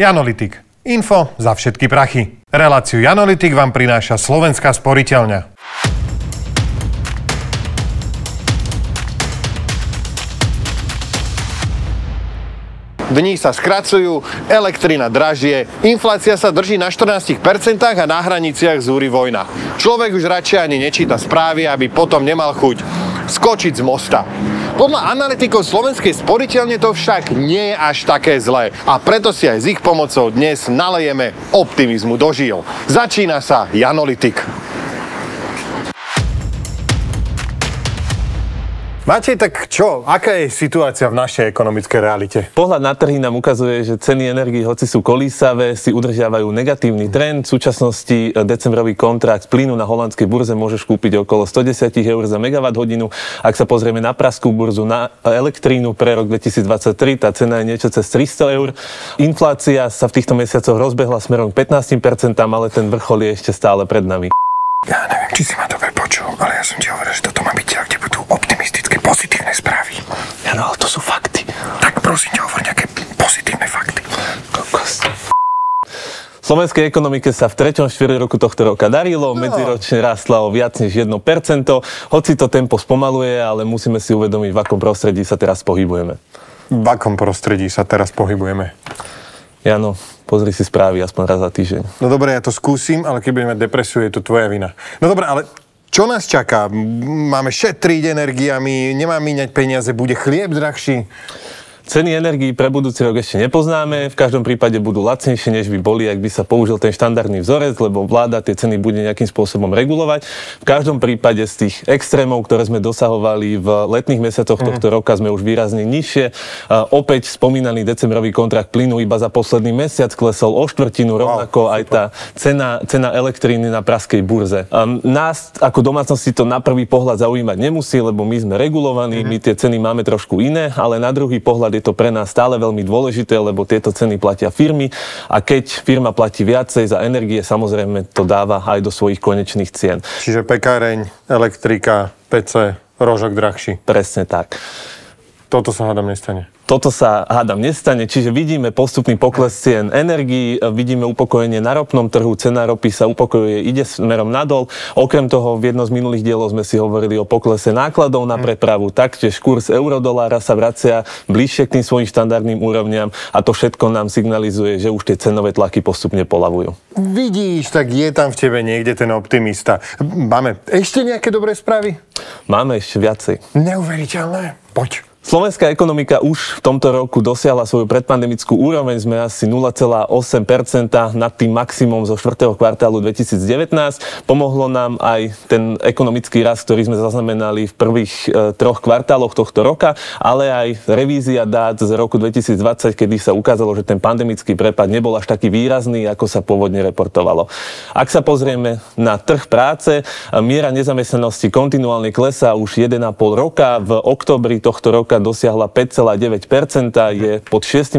Janolitik. Info za všetky prachy. Reláciu Janolitik vám prináša Slovenská sporiteľňa. Dní sa skracujú, elektrina dražie, inflácia sa drží na 14% a na hraniciach zúri vojna. Človek už radšej ani nečíta správy, aby potom nemal chuť skočiť z mosta. Podľa analytikov slovenskej sporiteľne to však nie je až také zlé a preto si aj s ich pomocou dnes nalejeme optimizmu do žil. Začína sa Janolitik. Matej, tak čo? Aká je situácia v našej ekonomickej realite? Pohľad na trhy nám ukazuje, že ceny energii, hoci sú kolísavé, si udržiavajú negatívny trend. V súčasnosti eh, decembrový kontrakt plynu na holandskej burze môžeš kúpiť okolo 110 eur za megawatt hodinu. Ak sa pozrieme na praskú burzu, na elektrínu pre rok 2023, tá cena je niečo cez 300 eur. Inflácia sa v týchto mesiacoch rozbehla smerom k 15%, ale ten vrchol je ešte stále pred nami. Ja neviem, či si ma dobre počul, ale ja som ti hovoril, že toto má byť kde budú optimistické, pozitívne správy. Ja, no, ale to sú fakty. Tak prosím ťa, hovor nejaké pozitívne fakty. Kokos. Slovenskej ekonomike sa v treťom štvrť roku tohto roka darilo, medziročne rastla o viac než 1%, hoci to tempo spomaluje, ale musíme si uvedomiť, v akom prostredí sa teraz pohybujeme. V akom prostredí sa teraz pohybujeme? Jano, pozri si správy aspoň raz za týždeň. No dobre, ja to skúsim, ale keď budeme depresiu, je to tvoja vina. No dobre, ale čo nás čaká? Máme šetriť energiami, nemá míňať peniaze, bude chlieb drahší? Ceny energií pre budúci rok ešte nepoznáme, v každom prípade budú lacnejšie, než by boli, ak by sa použil ten štandardný vzorec, lebo vláda tie ceny bude nejakým spôsobom regulovať. V každom prípade z tých extrémov, ktoré sme dosahovali v letných mesiacoch tohto mm. roka, sme už výrazne nižšie. Opäť spomínaný decembrový kontrakt plynu iba za posledný mesiac klesol o štvrtinu, rovnako aj tá cena, cena elektriny na praskej burze. A nás ako domácnosti to na prvý pohľad zaujímať nemusí, lebo my sme regulovaní, mm. my tie ceny máme trošku iné, ale na druhý pohľad je to pre nás stále veľmi dôležité, lebo tieto ceny platia firmy a keď firma platí viacej za energie, samozrejme to dáva aj do svojich konečných cien. Čiže pekáreň, elektrika, PC, rožok drahší. Presne tak. Toto sa hádam nestane toto sa, hádam, nestane. Čiže vidíme postupný pokles cien energií, vidíme upokojenie na ropnom trhu, cena ropy sa upokojuje, ide smerom nadol. Okrem toho, v jednom z minulých dielov sme si hovorili o poklese nákladov na prepravu, taktiež kurz eurodolára sa vracia bližšie k tým svojim štandardným úrovniam a to všetko nám signalizuje, že už tie cenové tlaky postupne polavujú. Vidíš, tak je tam v tebe niekde ten optimista. Máme ešte nejaké dobré správy? Máme ešte viacej. Neuveriteľné. Poď. Slovenská ekonomika už v tomto roku dosiahla svoju predpandemickú úroveň. Sme asi 0,8% nad tým maximum zo 4. kvartálu 2019. Pomohlo nám aj ten ekonomický rast, ktorý sme zaznamenali v prvých e, troch kvartáloch tohto roka, ale aj revízia dát z roku 2020, kedy sa ukázalo, že ten pandemický prepad nebol až taký výrazný, ako sa pôvodne reportovalo. Ak sa pozrieme na trh práce, miera nezamestnanosti kontinuálne klesá už 1,5 roka. V oktobri tohto roka roka dosiahla 5,9%, je pod 6%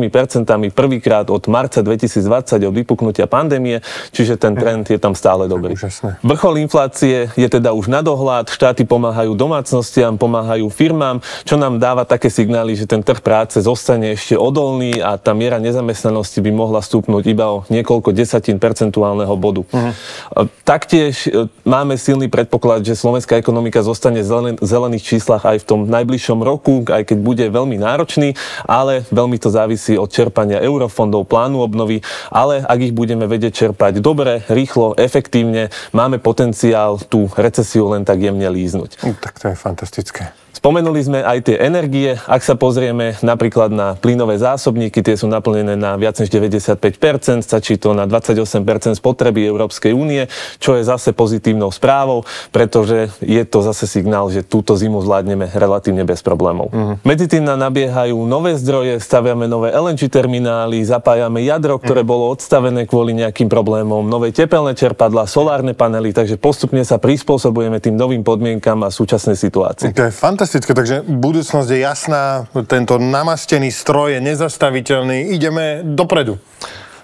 prvýkrát od marca 2020 od vypuknutia pandémie, čiže ten trend je tam stále dobrý. Vrchol inflácie je teda už na dohľad, štáty pomáhajú domácnostiam, pomáhajú firmám, čo nám dáva také signály, že ten trh práce zostane ešte odolný a tá miera nezamestnanosti by mohla stúpnuť iba o niekoľko desatín percentuálneho bodu. Uh-huh. Taktiež e, máme silný predpoklad, že slovenská ekonomika zostane v zelených číslach aj v tom najbližšom roku, aj aj keď bude veľmi náročný, ale veľmi to závisí od čerpania eurofondov, plánu obnovy, ale ak ich budeme vedieť čerpať dobre, rýchlo, efektívne, máme potenciál tú recesiu len tak jemne líznuť. Tak to je fantastické. Spomenuli sme aj tie energie. Ak sa pozrieme napríklad na plynové zásobníky, tie sú naplnené na viac než 95%, stačí to na 28% spotreby Európskej únie, čo je zase pozitívnou správou, pretože je to zase signál, že túto zimu zvládneme relatívne bez problémov. Uh-huh. Medzi tým nám nabiehajú nové zdroje, staviame nové LNG terminály, zapájame jadro, ktoré uh-huh. bolo odstavené kvôli nejakým problémom, nové tepelné čerpadla, solárne panely, takže postupne sa prispôsobujeme tým novým podmienkam a súčasnej situácii. To je fantastické fantastické, takže budúcnosť je jasná, tento namastený stroj je nezastaviteľný, ideme dopredu.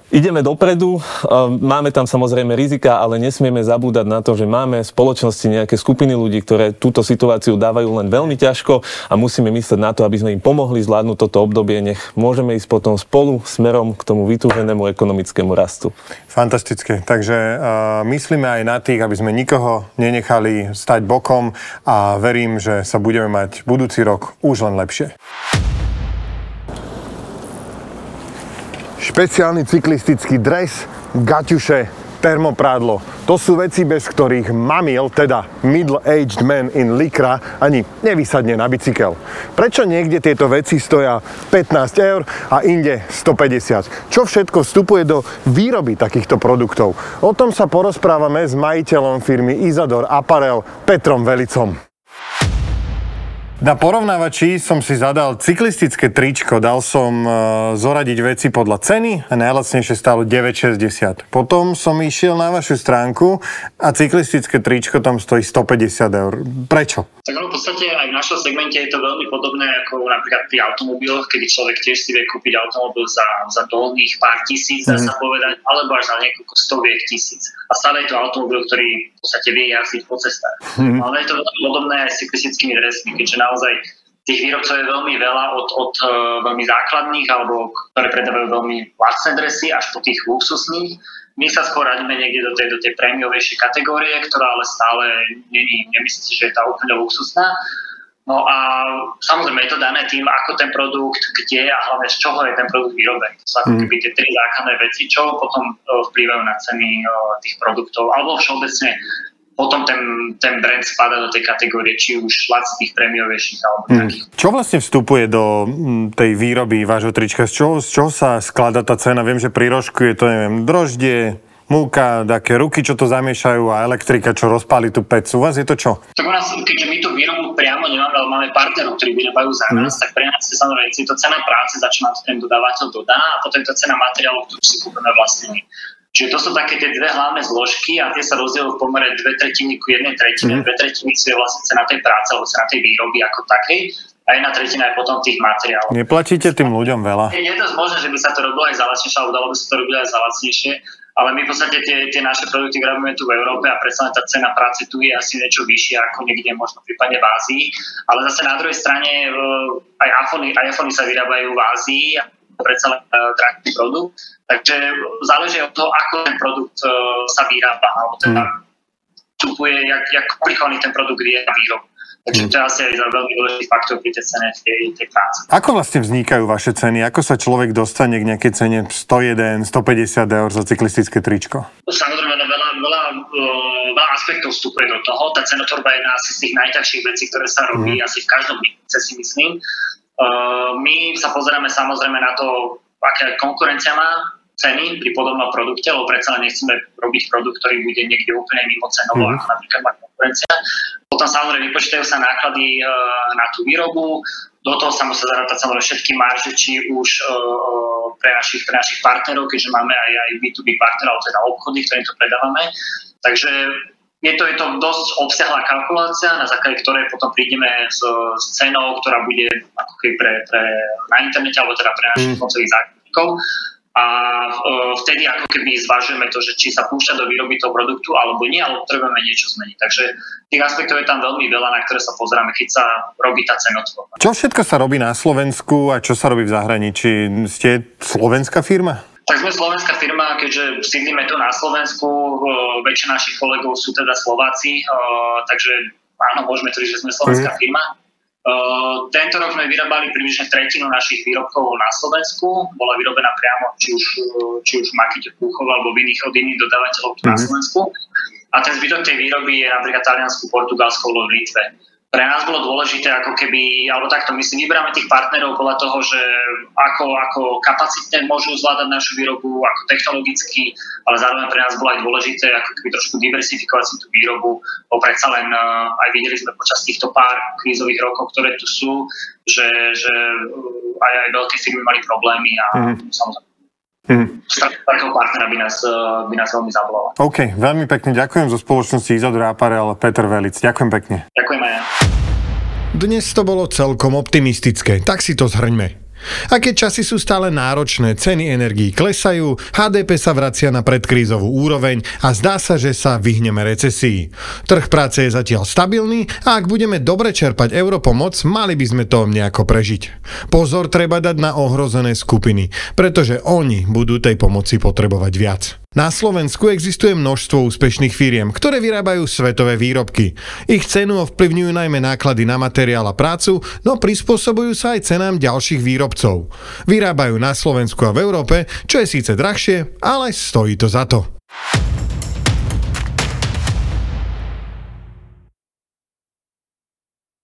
Ideme dopredu, máme tam samozrejme rizika, ale nesmieme zabúdať na to, že máme v spoločnosti nejaké skupiny ľudí, ktoré túto situáciu dávajú len veľmi ťažko a musíme myslieť na to, aby sme im pomohli zvládnuť toto obdobie, nech môžeme ísť potom spolu smerom k tomu vytúženému ekonomickému rastu. Fantastické. Takže uh, myslíme aj na tých, aby sme nikoho nenechali stať bokom a verím, že sa budeme mať budúci rok už len lepšie. Špeciálny cyklistický dres, gaťuše, termoprádlo. To sú veci, bez ktorých mamil, teda middle-aged man in likra, ani nevysadne na bicykel. Prečo niekde tieto veci stoja 15 eur a inde 150? Čo všetko vstupuje do výroby takýchto produktov? O tom sa porozprávame s majiteľom firmy Izador Apparel Petrom Velicom. Na porovnávači som si zadal cyklistické tričko, dal som uh, zoradiť veci podľa ceny a najlacnejšie stálo 9,60. Potom som išiel na vašu stránku a cyklistické tričko tam stojí 150 eur. Prečo? Tak v podstate aj v našom segmente je to veľmi podobné ako napríklad pri automobiloch, kedy človek tiež si vie kúpiť automobil za, za dolných pár tisíc, dá sa povedať, alebo až za niekoľko stoviek tisíc. A stále je to automobil, ktorý v podstate vie jazdiť po cestách. Mm. Ale je to veľmi podobné aj s cyklistickými dresmi, keďže naozaj tých výrobcov je veľmi veľa od, od uh, veľmi základných alebo ktoré predávajú veľmi lacné dresy až po tých luxusných. My sa skôr radíme niekde do tej, do tej prémiovejšej kategórie, ktorá ale stále není, nemyslím si, že je tá úplne luxusná. No a samozrejme je to dané tým, ako ten produkt, kde a hlavne z čoho je ten produkt vyrobený. To sú ako mhm. keby tie tri základné veci, čo potom uh, vplyvajú na ceny uh, tých produktov, alebo všeobecne potom ten, ten brand spada do tej kategórie či už lacných, prémiovejších alebo hmm. takých. Čo vlastne vstupuje do tej výroby vášho trička? Z čoho, z čoho sa skladá tá cena? Viem, že pri rožku je to, neviem, droždie, múka, také ruky, čo to zamiešajú a elektrika, čo rozpáli tú pec. U vás je to čo? Tak u nás, keďže my tú výrobu priamo nemáme, ale máme partnerov, ktorí vyrábajú za nás, mm. tak pre nás je samozrejme je to cena práce, začína ten dodávateľ dodá a potom je to cena materiálu, ktorú si kúpime vlastne. Čiže to sú také tie dve hlavné zložky a tie sa rozdielujú v pomere dve tretiny ku jednej tretine. Mm. Dve tretiny sú vlastne cena tej práce alebo cena tej výroby ako takej a jedna tretina je potom tých materiálov. Neplatíte tým ľuďom veľa? Je, je to možné, že by sa to robilo aj za lacnejšie, alebo dalo by sa to robiť aj za lacnejšie, ale my v podstate tie, tie naše produkty vyrábame tu v Európe a predsa tá cena práce tu je asi niečo vyššia ako niekde možno prípadne v Ázii. Ale zase na druhej strane eh, aj iPhony, aj iPhony sa vyrábajú v Ázii predsa len uh, drahý produkt. Takže záleží od toho, ako ten produkt uh, sa vyrába, alebo teda mm. vstupuje, jak, jak komplikovaný ten produkt je na výrobu. Takže mm. to je asi aj veľmi dôležitý faktor pri tej cene tej, tej práce. Ako vlastne vznikajú vaše ceny? Ako sa človek dostane k nejakej cene 101, 150 eur za cyklistické tričko? Samozrejme, no veľa, veľa, veľa aspektov vstupuje do toho. Tá cenotvorba je jedna asi z tých najťažších vecí, ktoré sa robí mm. asi v každom biznise si myslím. My sa pozeráme samozrejme na to, aká konkurencia má ceny pri podobnom produkte, lebo predsa nechceme robiť produkt, ktorý bude niekde úplne mimo cenovo, mm. ako napríklad má konkurencia. Potom samozrejme vypočítajú sa náklady na tú výrobu, do toho sa musia zarátať samozrejme všetky marže, či už pre našich, pre našich partnerov, keďže máme aj, aj B2B partnerov, teda obchody, ktorým to predávame. Takže je to, je to dosť obsiahla kalkulácia, na základe ktorej potom prídeme s, s cenou, ktorá bude ako keby pre, pre, na internete, alebo teda pre našich mm. koncových zákazníkov. A e, vtedy ako keby zvažujeme to, že či sa púšťa do výroby toho produktu alebo nie, alebo potrebujeme niečo zmeniť. Takže tých aspektov je tam veľmi veľa, na ktoré sa pozeráme, keď sa robí tá cenotvorba. Čo všetko sa robí na Slovensku a čo sa robí v zahraničí? Ste slovenská firma? Tak sme slovenská firma, keďže sídlime tu na Slovensku, väčšina našich kolegov sú teda Slováci, takže áno, môžeme tvrdiť, že sme slovenská mm. firma. Tento rok sme vyrábali približne tretinu našich výrobkov na Slovensku. Bola vyrobená priamo či už, či už v Makite Púchov alebo v iných od iných dodávateľov tu mm. na mhm. Slovensku. A ten zbytok tej výroby je napríklad Taliansku, Portugalsku alebo v Litve pre nás bolo dôležité ako keby, alebo takto my si vyberáme tých partnerov podľa toho, že ako, ako kapacitne môžu zvládať našu výrobu, ako technologicky, ale zároveň pre nás bolo aj dôležité ako keby trošku diversifikovať si tú výrobu, lebo predsa len uh, aj videli sme počas týchto pár krízových rokov, ktoré tu sú, že, že aj, aj veľké firmy mali problémy a mm-hmm. samozrejme Mm. Takého partnera by nás, by nás veľmi zavolala. OK, veľmi pekne ďakujem zo spoločnosti Izodra Aparel Peter Velic. Ďakujem pekne. Ďakujem aj ja. Dnes to bolo celkom optimistické, tak si to zhrňme. A keď časy sú stále náročné, ceny energií klesajú, HDP sa vracia na predkrízovú úroveň a zdá sa, že sa vyhneme recesii. Trh práce je zatiaľ stabilný a ak budeme dobre čerpať europomoc, mali by sme to nejako prežiť. Pozor treba dať na ohrozené skupiny, pretože oni budú tej pomoci potrebovať viac. Na Slovensku existuje množstvo úspešných firiem, ktoré vyrábajú svetové výrobky. Ich cenu ovplyvňujú najmä náklady na materiál a prácu, no prispôsobujú sa aj cenám ďalších výrobcov. Vyrábajú na Slovensku a v Európe, čo je síce drahšie, ale stojí to za to.